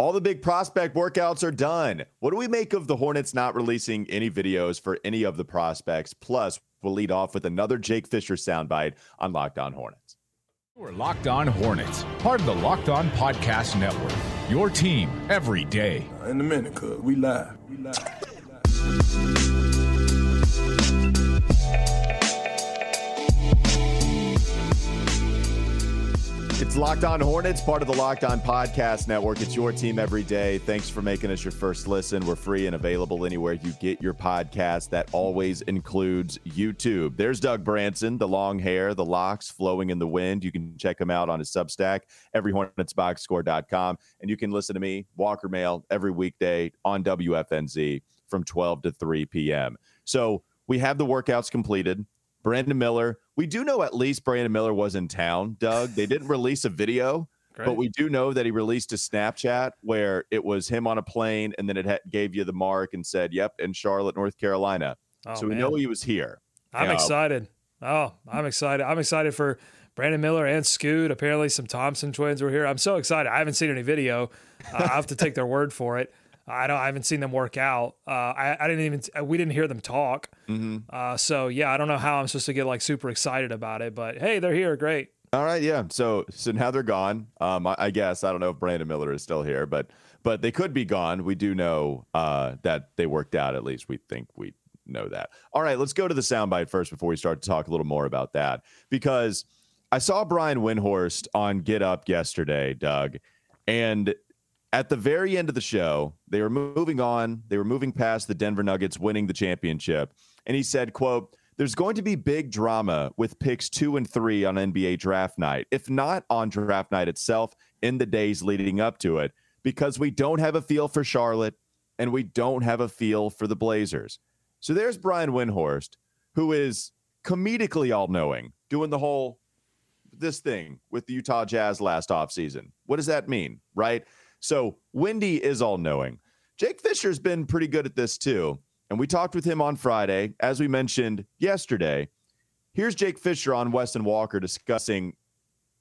All the big prospect workouts are done. What do we make of the Hornets not releasing any videos for any of the prospects? Plus, we'll lead off with another Jake Fisher soundbite on Locked On Hornets. We're Locked On Hornets, part of the Locked On Podcast Network. Your team every day. In a minute, cuz we live. We live. It's Locked On Hornets, part of the Locked On Podcast Network. It's your team every day. Thanks for making us your first listen. We're free and available anywhere you get your podcast. That always includes YouTube. There's Doug Branson, the long hair, the locks flowing in the wind. You can check him out on his Substack, everyhornetsboxscore.com. And you can listen to me, Walker Mehl, every weekday on WFNZ from 12 to 3 p.m. So we have the workouts completed. Brandon Miller. We do know at least Brandon Miller was in town, Doug. They didn't release a video, Great. but we do know that he released a Snapchat where it was him on a plane and then it ha- gave you the mark and said, yep, in Charlotte, North Carolina. Oh, so we man. know he was here. I'm excited. Oh, I'm excited. I'm excited for Brandon Miller and Scoot. Apparently, some Thompson twins were here. I'm so excited. I haven't seen any video. Uh, I have to take their word for it. I don't. I haven't seen them work out. Uh, I, I didn't even. We didn't hear them talk. Mm-hmm. Uh, so yeah, I don't know how I'm supposed to get like super excited about it. But hey, they're here. Great. All right. Yeah. So so now they're gone. Um, I, I guess I don't know if Brandon Miller is still here, but but they could be gone. We do know uh, that they worked out. At least we think we know that. All right. Let's go to the soundbite first before we start to talk a little more about that because I saw Brian Windhorst on Get Up yesterday, Doug, and at the very end of the show, they were moving on. They were moving past the Denver Nuggets winning the championship. And he said, quote, there's going to be big drama with picks two and three on NBA draft night, if not on draft night itself, in the days leading up to it, because we don't have a feel for Charlotte and we don't have a feel for the Blazers. So there's Brian Windhorst, who is comedically all knowing, doing the whole this thing with the Utah Jazz last offseason. What does that mean, right? So Windy is all knowing. Jake Fisher's been pretty good at this too. And we talked with him on Friday, as we mentioned yesterday. Here's Jake Fisher on Weston Walker discussing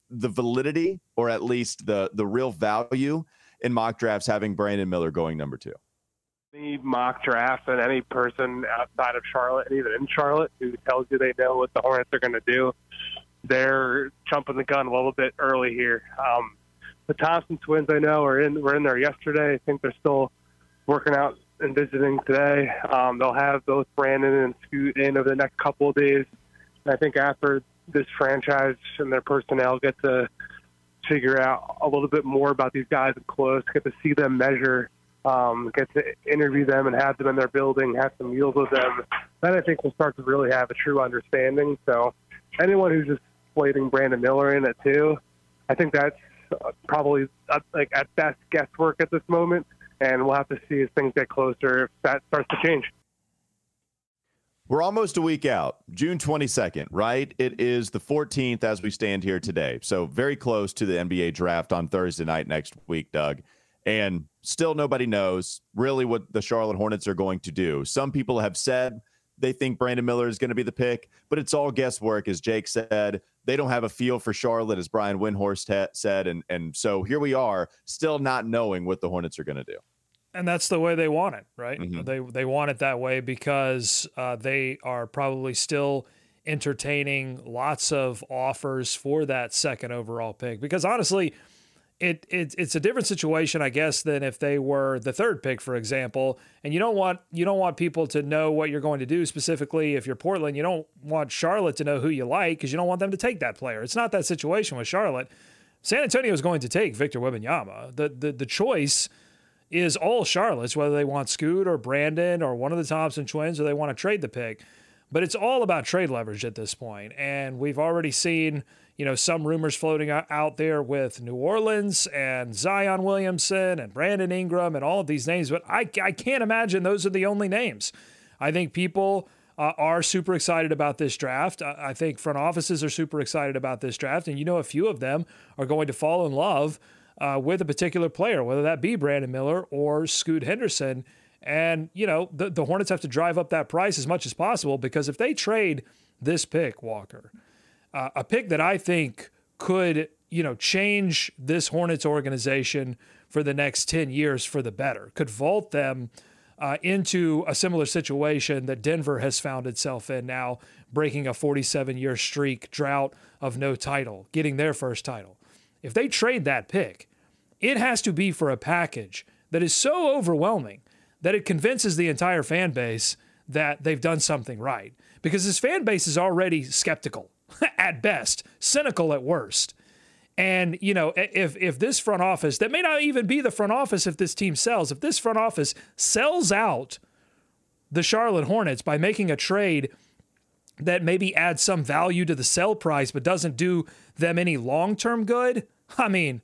the validity, or at least the the real value in mock drafts having Brandon Miller going number two. Any mock draft and any person outside of Charlotte, and even in Charlotte, who tells you they know what the Hornets are going to do, they're jumping the gun a little bit early here. Um, the Thompson twins I know are in were in there yesterday. I think they're still working out and visiting today. Um, they'll have both Brandon and Scoot in over the next couple of days. And I think after this franchise and their personnel get to figure out a little bit more about these guys up close, get to see them measure, um, get to interview them and have them in their building, have some meals with them, then I think we'll start to really have a true understanding. So anyone who's just slating Brandon Miller in it too, I think that's probably uh, like at best guesswork at this moment, and we'll have to see as things get closer if that starts to change. We're almost a week out, June 22nd, right? It is the 14th as we stand here today. So, very close to the NBA draft on Thursday night next week, Doug. And still nobody knows really what the Charlotte Hornets are going to do. Some people have said they think Brandon Miller is going to be the pick, but it's all guesswork, as Jake said. They don't have a feel for Charlotte, as Brian Windhorst ha- said, and and so here we are, still not knowing what the Hornets are going to do. And that's the way they want it, right? Mm-hmm. They they want it that way because uh, they are probably still entertaining lots of offers for that second overall pick. Because honestly, it, it it's a different situation, I guess, than if they were the third pick, for example. And you don't want you don't want people to know what you're going to do specifically. If you're Portland, you don't want Charlotte to know who you like because you don't want them to take that player. It's not that situation with Charlotte. San Antonio is going to take Victor Wembanyama. The the the choice is all Charlotte's, whether they want Scoot or Brandon or one of the Thompson twins or they want to trade the pick. But it's all about trade leverage at this point, and we've already seen you know, some rumors floating out there with New Orleans and Zion Williamson and Brandon Ingram and all of these names, but I, I can't imagine those are the only names. I think people uh, are super excited about this draft. I think front offices are super excited about this draft, and you know, a few of them are going to fall in love uh, with a particular player, whether that be Brandon Miller or Scoot Henderson. And, you know, the, the Hornets have to drive up that price as much as possible because if they trade this pick, Walker, uh, a pick that I think could you know, change this Hornets organization for the next 10 years for the better, could vault them uh, into a similar situation that Denver has found itself in now, breaking a 47 year streak drought of no title, getting their first title. If they trade that pick, it has to be for a package that is so overwhelming that it convinces the entire fan base that they've done something right. Because this fan base is already skeptical at best, cynical at worst. And you know, if if this front office that may not even be the front office if this team sells, if this front office sells out the Charlotte Hornets by making a trade that maybe adds some value to the sell price but doesn't do them any long-term good, I mean,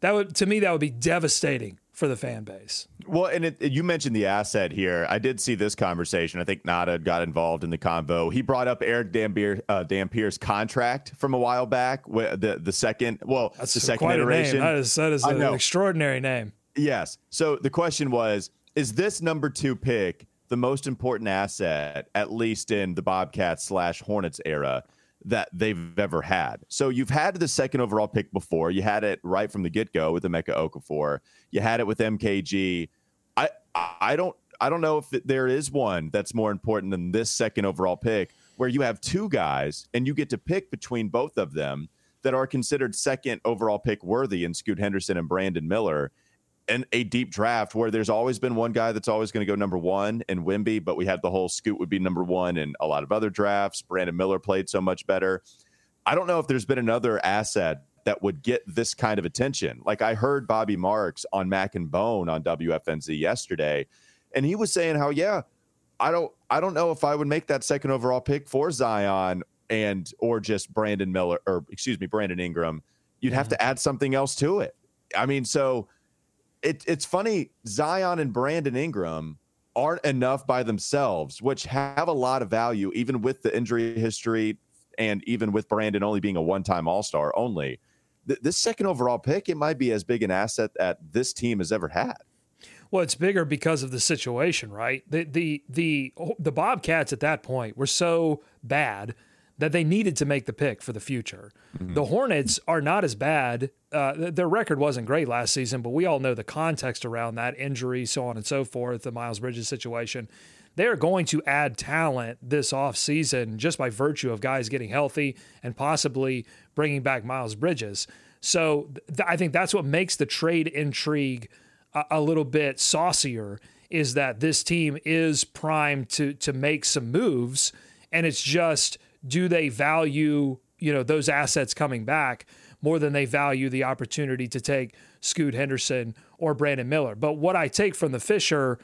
that would to me that would be devastating for the fan base. Well, and it, you mentioned the asset here. I did see this conversation. I think Nada got involved in the convo. He brought up Erick Dampier, uh, Dampier's contract from a while back. The the second, well, That's the second iteration. That is that is an extraordinary name. Yes. So the question was: Is this number two pick the most important asset, at least in the Bobcats slash Hornets era? That they've ever had. So you've had the second overall pick before. You had it right from the get go with Emeka Okafor. You had it with MKG. I I don't I don't know if there is one that's more important than this second overall pick, where you have two guys and you get to pick between both of them that are considered second overall pick worthy in Scoot Henderson and Brandon Miller and a deep draft where there's always been one guy that's always going to go number one in Wimby, but we had the whole Scoot would be number one in a lot of other drafts. Brandon Miller played so much better. I don't know if there's been another asset that would get this kind of attention. Like I heard Bobby Marks on Mac and Bone on WFNZ yesterday, and he was saying how, yeah, I don't I don't know if I would make that second overall pick for Zion and or just Brandon Miller or excuse me, Brandon Ingram. You'd have mm-hmm. to add something else to it. I mean, so it, it's funny. Zion and Brandon Ingram aren't enough by themselves, which have a lot of value, even with the injury history and even with Brandon only being a one time All Star only. Th- this second overall pick, it might be as big an asset that this team has ever had. Well, it's bigger because of the situation, right? The the the the Bobcats at that point were so bad that they needed to make the pick for the future. Mm-hmm. The Hornets are not as bad. Uh, their record wasn't great last season, but we all know the context around that injury, so on and so forth, the Miles Bridges situation. They are going to add talent this offseason just by virtue of guys getting healthy and possibly bringing back Miles Bridges. So th- I think that's what makes the trade intrigue a, a little bit saucier is that this team is primed to to make some moves and it's just do they value you know those assets coming back more than they value the opportunity to take Scoot Henderson or Brandon Miller. But what I take from the Fisher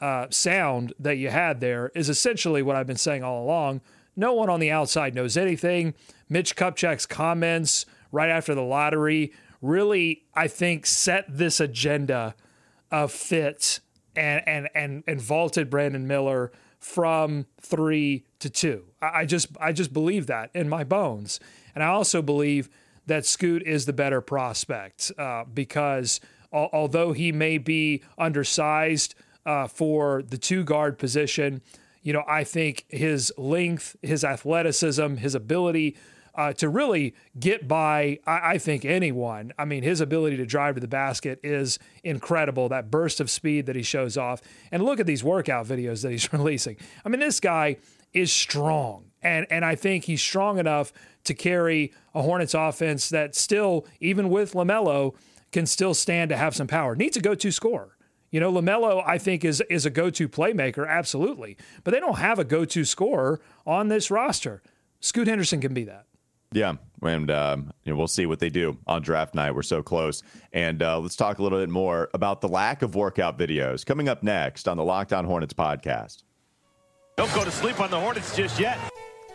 uh, sound that you had there is essentially what I've been saying all along. No one on the outside knows anything. Mitch Kupchak's comments right after the lottery really, I think, set this agenda of fit and and and and vaulted Brandon Miller from three to two. I just I just believe that in my bones, and I also believe that Scoot is the better prospect uh, because al- although he may be undersized uh, for the two guard position, you know I think his length, his athleticism, his ability uh, to really get by, I, I, think, anyone. I mean, his ability to drive to the basket is incredible. That burst of speed that he shows off. And look at these workout videos that he's releasing. I mean, this guy is strong. And, and I think he's strong enough to carry a Hornets offense that still, even with LaMelo, can still stand to have some power. Needs a go to scorer. You know, LaMelo, I think, is, is a go to playmaker, absolutely. But they don't have a go to scorer on this roster. Scoot Henderson can be that. Yeah, and um, you know, we'll see what they do on draft night. We're so close, and uh, let's talk a little bit more about the lack of workout videos coming up next on the Locked On Hornets podcast. Don't go to sleep on the Hornets just yet.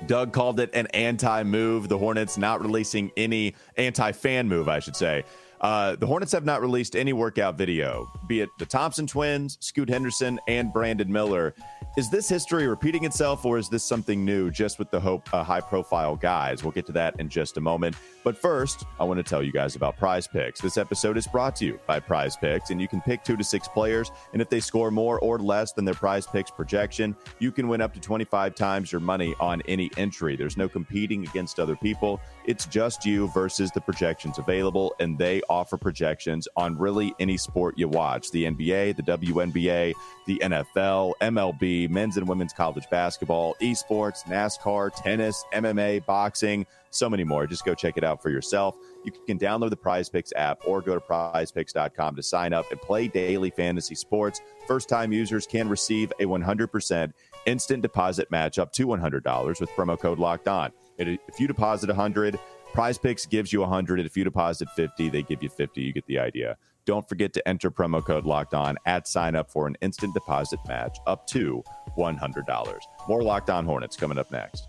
Doug called it an anti-move. The Hornets not releasing any anti-fan move, I should say. Uh, the Hornets have not released any workout video, be it the Thompson twins, Scoot Henderson, and Brandon Miller. Is this history repeating itself, or is this something new just with the hope, uh, high profile guys? We'll get to that in just a moment. But first, I want to tell you guys about prize picks. This episode is brought to you by prize picks, and you can pick two to six players. And if they score more or less than their prize picks projection, you can win up to 25 times your money on any entry. There's no competing against other people, it's just you versus the projections available, and they offer projections on really any sport you watch the NBA, the WNBA, the NFL, MLB, men's and women's college basketball, esports, NASCAR, tennis, MMA, boxing, so many more. Just go check it out for yourself. You can download the Prize Picks app or go to prizepicks.com to sign up and play daily fantasy sports. First time users can receive a 100% instant deposit match up to $100 with promo code locked on. If you deposit 100, Prize Picks gives you 100. If you deposit 50, they give you 50. You get the idea. Don't forget to enter promo code locked on at sign up for an instant deposit match up to $100. More locked on Hornets coming up next.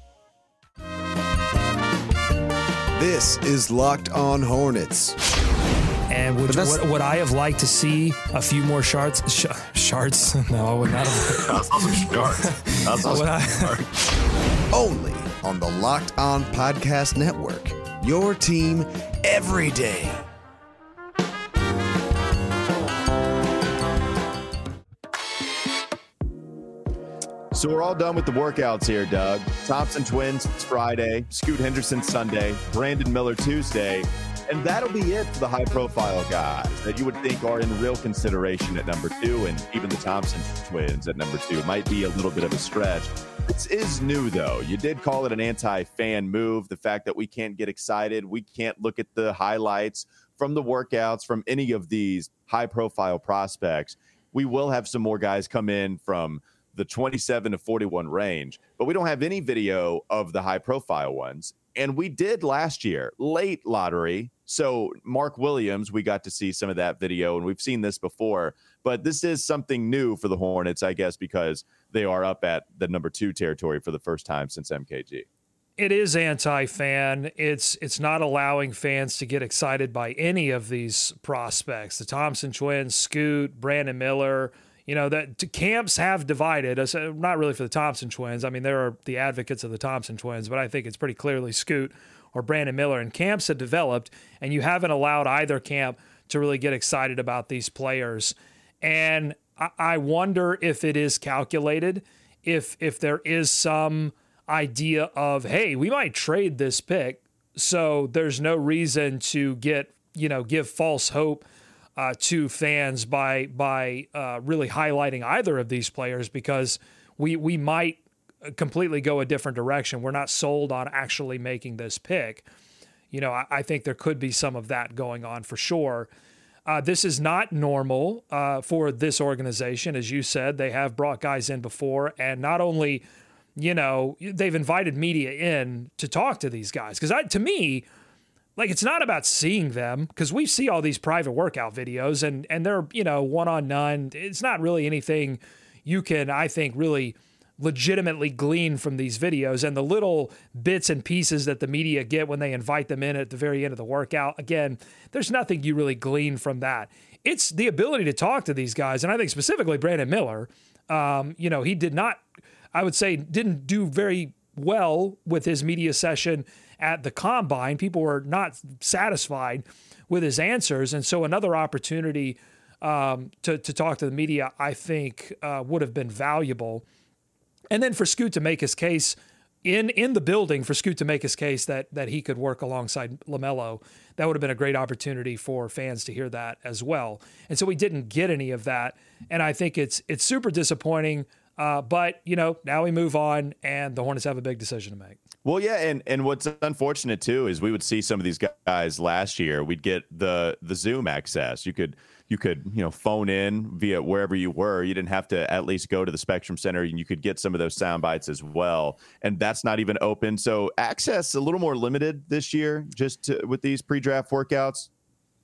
This is Locked On Hornets. And would, would, would, I have liked to see a few more shards? Sh- shards? No, I would not have. That's awesome shards. That's awesome. Only on the Locked On Podcast Network. Your team every day. So we're all done with the workouts here, Doug. Thompson Twins Friday, Scoot Henderson Sunday, Brandon Miller Tuesday, and that'll be it for the high profile guys that you would think are in real consideration at number two, and even the Thompson twins at number two might be a little bit of a stretch. This is new, though. You did call it an anti fan move. The fact that we can't get excited, we can't look at the highlights from the workouts from any of these high profile prospects. We will have some more guys come in from the 27 to 41 range, but we don't have any video of the high profile ones. And we did last year, late lottery. So, Mark Williams, we got to see some of that video, and we've seen this before. But this is something new for the Hornets, I guess, because they are up at the number two territory for the first time since MKG. It is anti-fan. It's it's not allowing fans to get excited by any of these prospects. The Thompson twins, Scoot, Brandon Miller, you know that camps have divided us uh, not really for the thompson twins. I mean there are the advocates of the thompson twins but i think it's pretty clearly scoot or brandon miller. And camps have developed and you haven't allowed either camp to really get excited about these players. And i wonder if it is calculated if if there is some idea of hey we might trade this pick so there's no reason to get you know give false hope uh, to fans by by uh, really highlighting either of these players because we we might completely go a different direction. We're not sold on actually making this pick. You know, I, I think there could be some of that going on for sure. Uh, this is not normal uh, for this organization, as you said. They have brought guys in before, and not only, you know, they've invited media in to talk to these guys. Because to me, like it's not about seeing them because we see all these private workout videos and and they're you know one on none it's not really anything you can i think really legitimately glean from these videos. And the little bits and pieces that the media get when they invite them in at the very end of the workout again there's nothing you really glean from that. It's the ability to talk to these guys and i think specifically brandon miller um, you know he did not i would say didn't do very well with his media session at the combine. People were not satisfied with his answers. And so another opportunity um, to, to talk to the media, I think, uh, would have been valuable. And then for Scoot to make his case in in the building for Scoot to make his case that that he could work alongside LaMelo, that would have been a great opportunity for fans to hear that as well. And so we didn't get any of that, and I think it's it's super disappointing. Uh, but you know, now we move on, and the Hornets have a big decision to make. Well, yeah, and and what's unfortunate too is we would see some of these guys last year. We'd get the the Zoom access. You could you could you know phone in via wherever you were. You didn't have to at least go to the Spectrum Center, and you could get some of those sound bites as well. And that's not even open. So access a little more limited this year, just to, with these pre-draft workouts.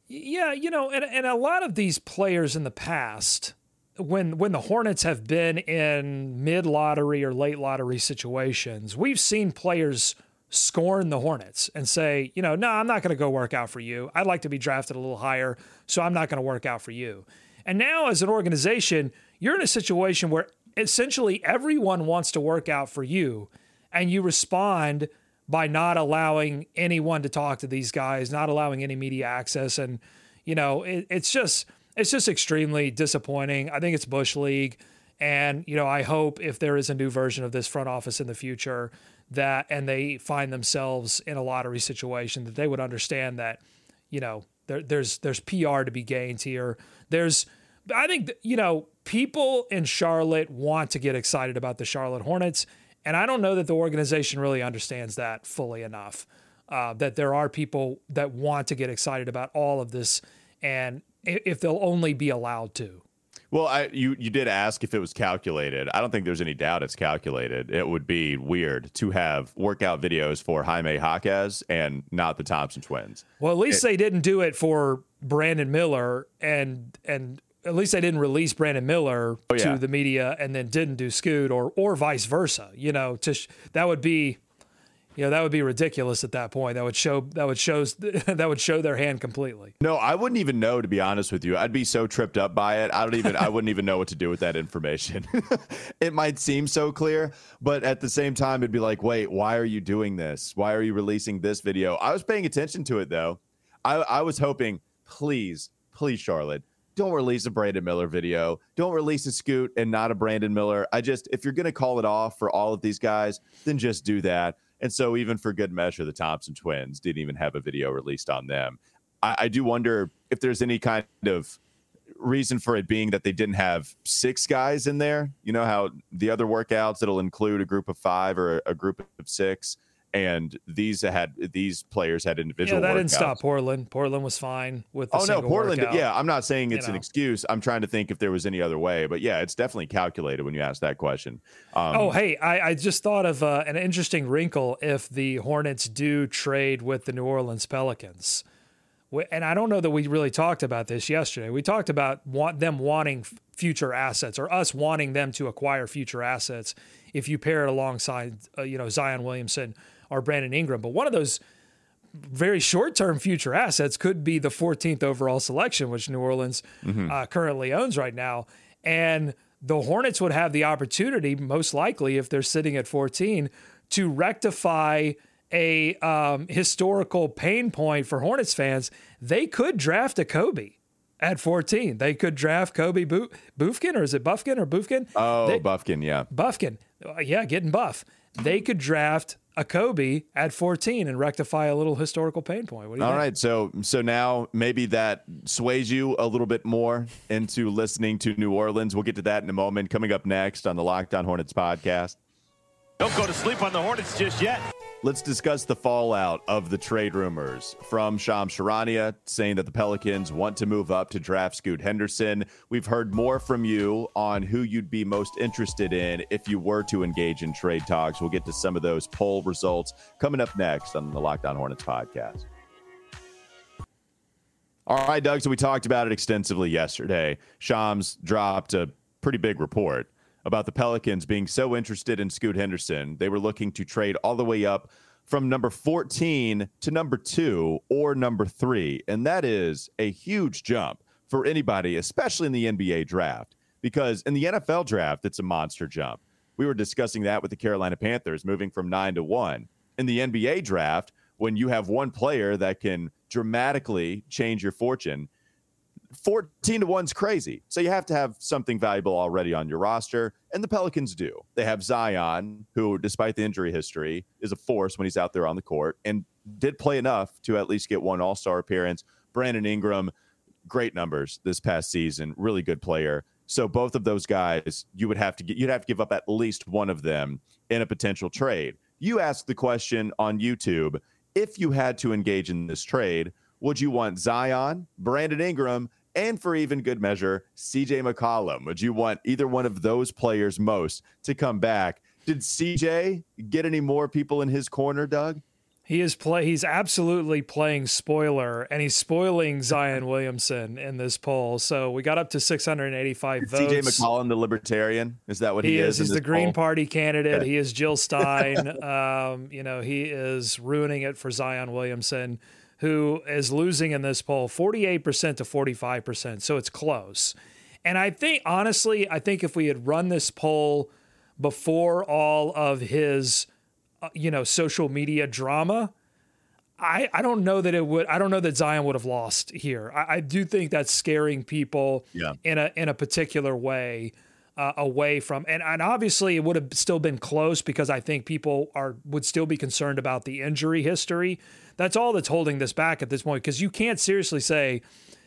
Yeah, you know, and and a lot of these players in the past when when the Hornets have been in mid lottery or late lottery situations, we've seen players scorn the Hornets and say, you know, no, I'm not going to go work out for you. I'd like to be drafted a little higher, so I'm not going to work out for you. And now, as an organization, you're in a situation where essentially everyone wants to work out for you, and you respond by not allowing anyone to talk to these guys, not allowing any media access, and you know it, it's just it's just extremely disappointing. I think it's bush league, and you know I hope if there is a new version of this front office in the future that and they find themselves in a lottery situation that they would understand that you know there, there's there's PR to be gained here. There's I think you know people in Charlotte want to get excited about the Charlotte Hornets and I don't know that the organization really understands that fully enough. Uh, that there are people that want to get excited about all of this, and if they'll only be allowed to. Well, I, you you did ask if it was calculated. I don't think there's any doubt it's calculated. It would be weird to have workout videos for Jaime Jaquez and not the Thompson twins. Well, at least it, they didn't do it for Brandon Miller and and at least they didn't release Brandon Miller oh, yeah. to the media and then didn't do Scoot or or vice versa. You know, to sh- that would be, you know, that would be ridiculous at that point. That would show that would shows that would show their hand completely. No, I wouldn't even know to be honest with you. I'd be so tripped up by it. I don't even I wouldn't even know what to do with that information. it might seem so clear, but at the same time, it'd be like, wait, why are you doing this? Why are you releasing this video? I was paying attention to it though. I, I was hoping, please, please, Charlotte don't release a Brandon Miller video. Don't release a Scoot and not a Brandon Miller. I just, if you're going to call it off for all of these guys, then just do that. And so, even for good measure, the Thompson twins didn't even have a video released on them. I, I do wonder if there's any kind of reason for it being that they didn't have six guys in there. You know how the other workouts it'll include a group of five or a group of six and these had these players had individual. Yeah, that workouts. didn't stop Portland. Portland was fine with. oh no, Portland. Workout. Yeah, I'm not saying it's you know. an excuse. I'm trying to think if there was any other way, but yeah, it's definitely calculated when you ask that question. Um, oh hey, I, I just thought of uh, an interesting wrinkle if the Hornets do trade with the New Orleans Pelicans. And I don't know that we really talked about this yesterday. We talked about want them wanting future assets or us wanting them to acquire future assets if you pair it alongside, uh, you know, Zion Williamson or Brandon Ingram. But one of those very short term future assets could be the 14th overall selection, which New Orleans mm-hmm. uh, currently owns right now. And the Hornets would have the opportunity, most likely, if they're sitting at 14, to rectify a um, historical pain point for Hornets fans. They could draft a Kobe at 14. They could draft Kobe Bo- Bufkin, or is it Buffkin or Bufkin? Oh, they, Buffkin, yeah. Buffkin. Uh, yeah, getting buff. They could draft a Kobe at 14 and rectify a little historical pain point. All think? right, so so now maybe that sways you a little bit more into listening to New Orleans. We'll get to that in a moment. Coming up next on the Locked On Hornets podcast. Don't go to sleep on the Hornets just yet. Let's discuss the fallout of the trade rumors from Shams Charania saying that the Pelicans want to move up to draft Scoot Henderson. We've heard more from you on who you'd be most interested in if you were to engage in trade talks. We'll get to some of those poll results coming up next on the Locked On Hornets podcast. All right, Doug. So we talked about it extensively yesterday. Shams dropped a pretty big report about the Pelicans being so interested in Scoot Henderson. They were looking to trade all the way up from number 14 to number two or number three. And that is a huge jump for anybody, especially in the NBA draft, because in the NFL draft, it's a monster jump. We were discussing that with the Carolina Panthers moving from nine to one. In the NBA draft, when you have one player that can dramatically change your fortune, 14 to 1's crazy. So you have to have something valuable already on your roster. And the Pelicans do. They have Zion, who, despite the injury history, is a force when he's out there on the court and did play enough to at least get one All Star appearance. Brandon Ingram, great numbers this past season, really good player. So both of those guys, you would have to get, you'd have to give up at least one of them in a potential trade. You asked the question on YouTube if you had to engage in this trade, would you want Zion, Brandon Ingram, and for even good measure, CJ McCollum. Would you want either one of those players most to come back? Did CJ get any more people in his corner, Doug? He is play. He's absolutely playing spoiler, and he's spoiling Zion Williamson in this poll. So we got up to 685 votes. CJ McCollum, the Libertarian, is that what he, he is? He's the Green poll? Party candidate. He is Jill Stein. um, you know, he is ruining it for Zion Williamson who is losing in this poll 48% to 45%. So it's close. And I think, honestly, I think if we had run this poll before all of his, uh, you know, social media drama, I, I don't know that it would. I don't know that Zion would have lost here. I, I do think that's scaring people Yeah. in a in a particular way uh, away from and, and obviously it would have still been close because I think people are would still be concerned about the injury history. That's all that's holding this back at this point because you can't seriously say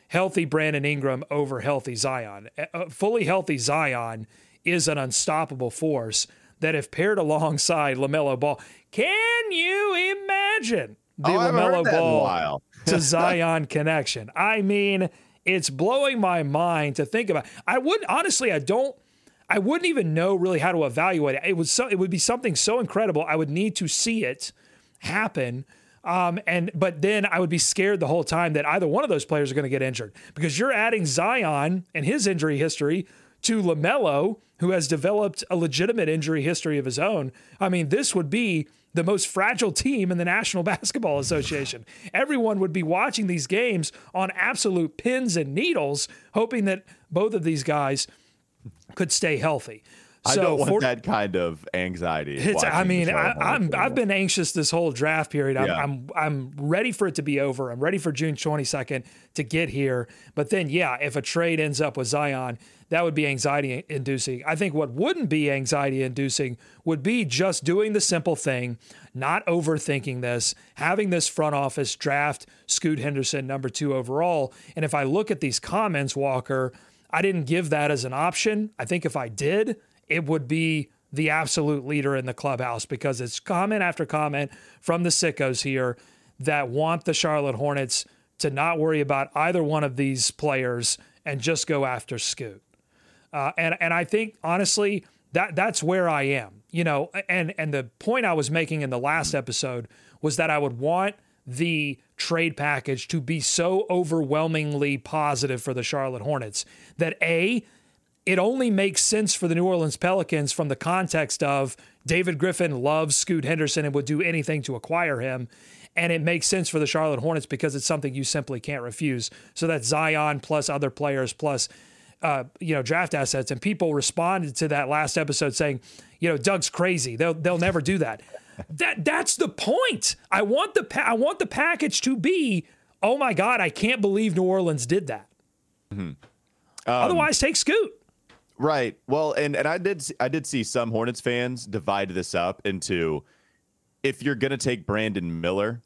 healthy Brandon Ingram over healthy Zion. Uh, fully healthy Zion is an unstoppable force that if paired alongside LaMelo Ball, can you imagine the Oh, I haven't heard LaMelo a Ball to Zion connection? I mean, it's blowing my mind to think about. I wouldn't honestly, I don't I wouldn't even know really how to evaluate it. It was so, it would be something so incredible. I would need to see it happen. Um, and but then I would be scared the whole time that either one of those players are going to get injured because you're adding Zion and his injury history to Lamelo, who has developed a legitimate injury history of his own. I mean, this would be the most fragile team in the National Basketball Association. Everyone would be watching these games on absolute pins and needles, hoping that both of these guys could stay healthy. I So don't want for- that kind of anxiety. it's, I mean, I, I'm, I've been anxious this whole draft period. I'm, Yeah. I'm I'm ready for it to be over. I'm ready for June 22nd to get here. But then, yeah, if a trade ends up with Zion, that would be anxiety inducing. I think what wouldn't be anxiety inducing would be just doing the simple thing, not overthinking this, having this front office draft Scoot Henderson number two overall. And if I look at these comments, Walker, I didn't give that as an option. I think if I did, it would be the absolute leader in the clubhouse because it's comment after comment from the sickos here that want the Charlotte Hornets to not worry about either one of these players and just go after Scoot. Uh, and and I think honestly that that's where I am. You know, and and the point I was making in the last episode was that I would want the trade package to be so overwhelmingly positive for the Charlotte Hornets that a it only makes sense for the New Orleans Pelicans from the context of David Griffin loves Scoot Henderson and would do anything to acquire him. And it makes sense for the Charlotte Hornets because it's something you simply can't refuse. So that's Zion plus other players plus uh, you know draft assets. And people responded to that last episode saying, you know, Doug's crazy. They'll they'll never do that. That that's the point. I want the pa- I want the package to be. Oh my God! I can't believe New Orleans did that. Mm-hmm. Um, Otherwise, take Scoot. Right. Well, and and I did I did see some Hornets fans divide this up into if you're going to take Brandon Miller,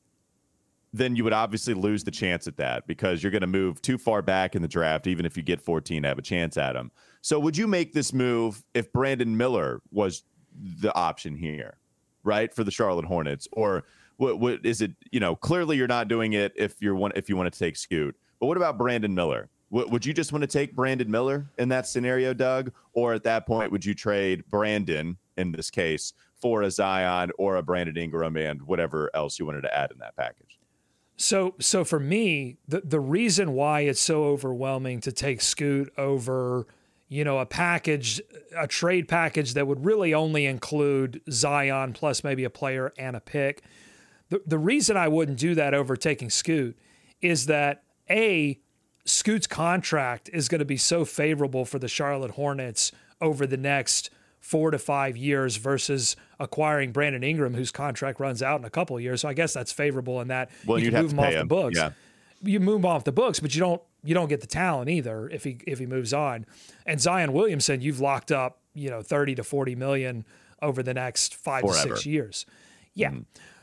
then you would obviously lose the chance at that because you're going to move too far back in the draft even if you get 14 to have a chance at him. So would you make this move if Brandon Miller was the option here, right? For the Charlotte Hornets or what what is it, you know, clearly you're not doing it if you're one if you want to take Scoot. But what about Brandon Miller? Would you just want to take Brandon Miller in that scenario, Doug? Or at that point, would you trade Brandon in this case for a Zion or a Brandon Ingram and whatever else you wanted to add in that package? So, so for me, the the reason why it's so overwhelming to take Scoot over, you know, a package, a trade package that would really only include Zion plus maybe a player and a pick. The the reason I wouldn't do that over taking Scoot is that a Scoot's contract is going to be so favorable for the Charlotte Hornets over the next four to five years versus acquiring Brandon Ingram, whose contract runs out in a couple of years. So I guess that's favorable in that Well, you you'd can move him off pay the books. Yeah. You move him off the books, but you don't you don't get the talent either if he if he moves on. And Zion Williamson, you've locked up you know thirty to forty million over the next five to six years. Yeah.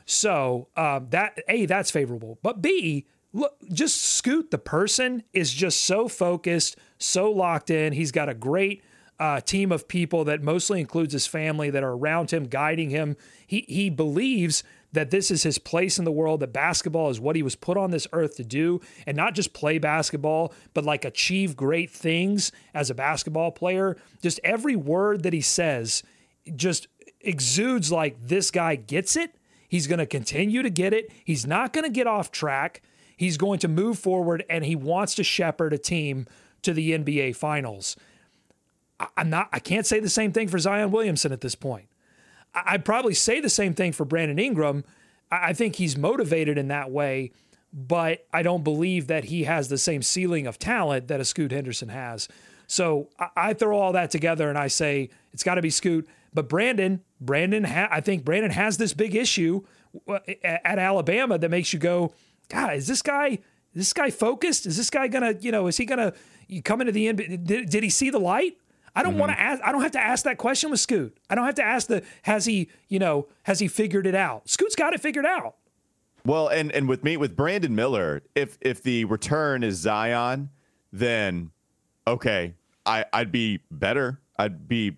So um, that a that's favorable, but b look just Scoot the person is just so focused, so locked in. He's got a great uh, team of people that mostly includes his family that are around him, guiding him. He he believes that this is his place in the world. That basketball is what he was put on this earth to do, and not just play basketball, but like achieve great things as a basketball player. Just every word that he says just exudes like this guy gets it. He's going to continue to get it. He's not going to get off track. He's going to move forward and he wants to shepherd a team to the NBA finals. I'm not I can't say the same thing for Zion Williamson at this point. I- I'd probably say the same thing for Brandon Ingram. I think he's motivated in that way, but I don't believe that he has the same ceiling of talent that a Scoot Henderson has. So I, throw all that together and I say it's got to be Scoot. But Brandon, Brandon, ha- I think Brandon has this big issue uh, at Alabama that makes you go, God, is this guy? Is this guy focused? Is this guy gonna, you know, is he gonna you come into the end? Did, did he see the light? I don't mm-hmm. want to ask. I don't have to ask that question with Scoot. I don't have to ask the has he, you know, has he figured it out? Scoot's got it figured out. Well, and and with me with Brandon Miller, if if the return is Zion, then okay, I I'd be better. I'd be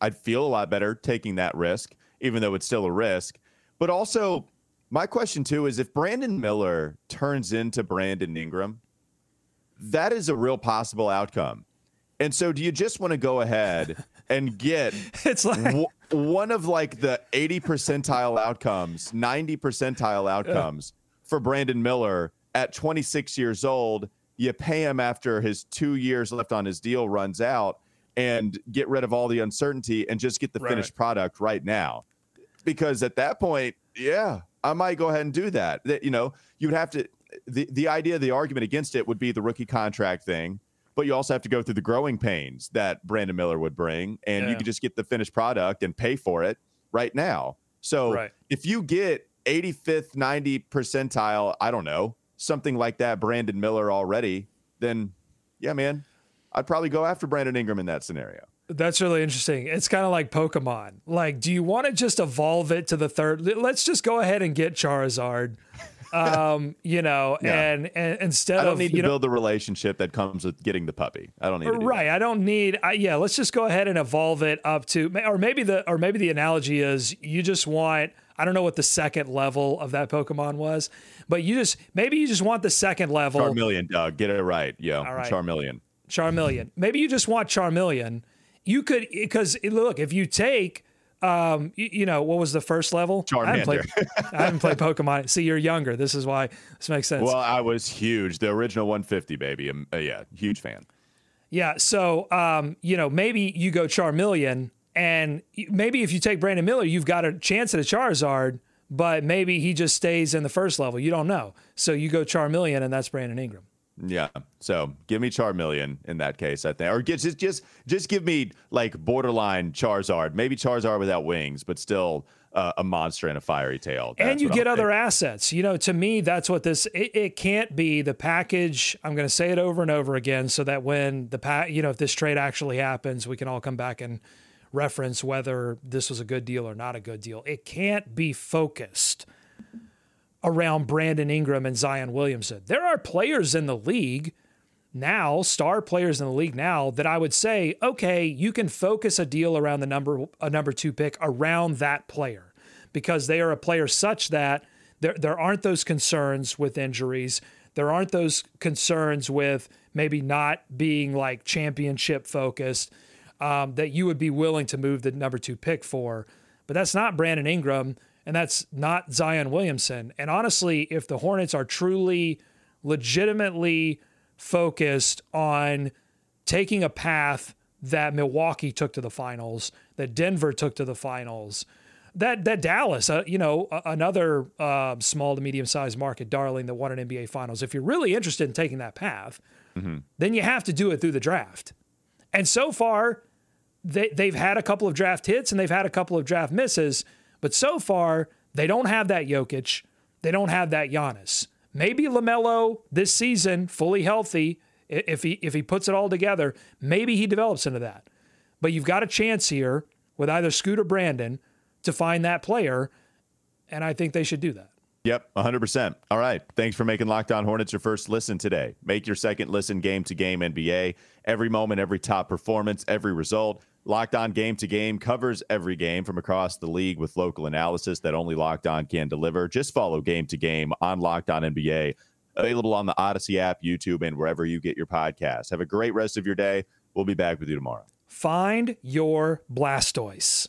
I'd feel a lot better taking that risk, even though it's still a risk. But also, my question too is if Brandon Miller turns into Brandon Ingram, that is a real possible outcome. And so, do you just want to go ahead and get it's like w- one of like the 80 percentile outcomes, 90 percentile outcomes yeah. for Brandon Miller at 26 years old? You pay him after his two years left on his deal runs out and get rid of all the uncertainty and just get the right. finished product right now. Because at that point, yeah, I might go ahead and do that. That you know, you would have to the the idea, the argument against it would be the rookie contract thing but you also have to go through the growing pains that Brandon Miller would bring, and yeah. you can just get the finished product and pay for it right now. So right. if you get 85th, 90 percentile, I don't know, something like that, Brandon Miller already, then yeah, man, I'd probably go after Brandon Ingram in that scenario. That's really interesting. It's kind of like Pokemon. Like, do you want to just evolve it to the third? Let's just go ahead and get Charizard um, you know, yeah. and, and instead I don't of need to know, build the relationship that comes with getting the puppy. I don't need to do right. That. I don't need. I, yeah, let's just go ahead and evolve it up to, or maybe the, or maybe the analogy is you just want. I don't know what the second level of that Pokemon was, but you just maybe you just want the second level. Charmeleon, Doug, get it right. Yeah, All right. Charmeleon. Charmeleon. maybe you just want Charmeleon. You could because look if you take um, you, you, know, what was the first level? Charmander. I haven't, played, I haven't played Pokemon. See, you're younger. This is why this makes sense. Well, I was huge. The original 150, baby. Um, uh, yeah, huge fan. Yeah. So, um, you know, maybe you go Charmeleon, and maybe if you take Brandon Miller, you've got a chance at a Charizard, but maybe he just stays in the first level. You don't know. So you go Charmeleon, and that's Brandon Ingram. Yeah. So give me Charmeleon in that case, I think, or get, just just just give me like borderline Charizard, maybe Charizard without wings, but still uh, a monster and a fiery tail. That's and you get other assets. You know, to me, that's what this. It, it can't be the package. I'm going to say it over and over again, so that when the pack, you know, if this trade actually happens, we can all come back and reference whether this was a good deal or not a good deal. It can't be focused around Brandon Ingram and Zion Williamson. There are players in the league now, star players in the league now that I would say, okay, you can focus a deal around the number a number 2 pick around that player because they are a player such that there there aren't those concerns with injuries. There aren't those concerns with maybe not being like championship focused um, that you would be willing to move the number two pick for. But that's not Brandon Ingram and that's not Zion Williamson. And honestly, if the Hornets are truly, legitimately focused on taking a path that Milwaukee took to the finals, that Denver took to the finals, that that Dallas, uh, you know, another uh, small to medium sized market darling that won an NBA Finals. If you're really interested in taking that path, mm-hmm. then you have to do it through the draft. And so far, they they've had a couple of draft hits and they've had a couple of draft misses. But so far, they don't have that Jokic. They don't have that Giannis. Maybe LaMelo this season, fully healthy, if he if he puts it all together, maybe he develops into that. But you've got a chance here with either Scoot or Brandon to find that player, and I think they should do that. Yep, 100%. All right. Thanks for making Locked On Hornets your first listen today. Make your second listen game to game NBA. Every moment, every top performance, every result. Locked On Game to Game covers every game from across the league with local analysis that only Locked On can deliver. Just follow Game to Game on Locked On NBA, available on the Audacy app, YouTube, and wherever you get your podcasts. Have a great rest of your day. We'll be back with you tomorrow. Find your Blastoise.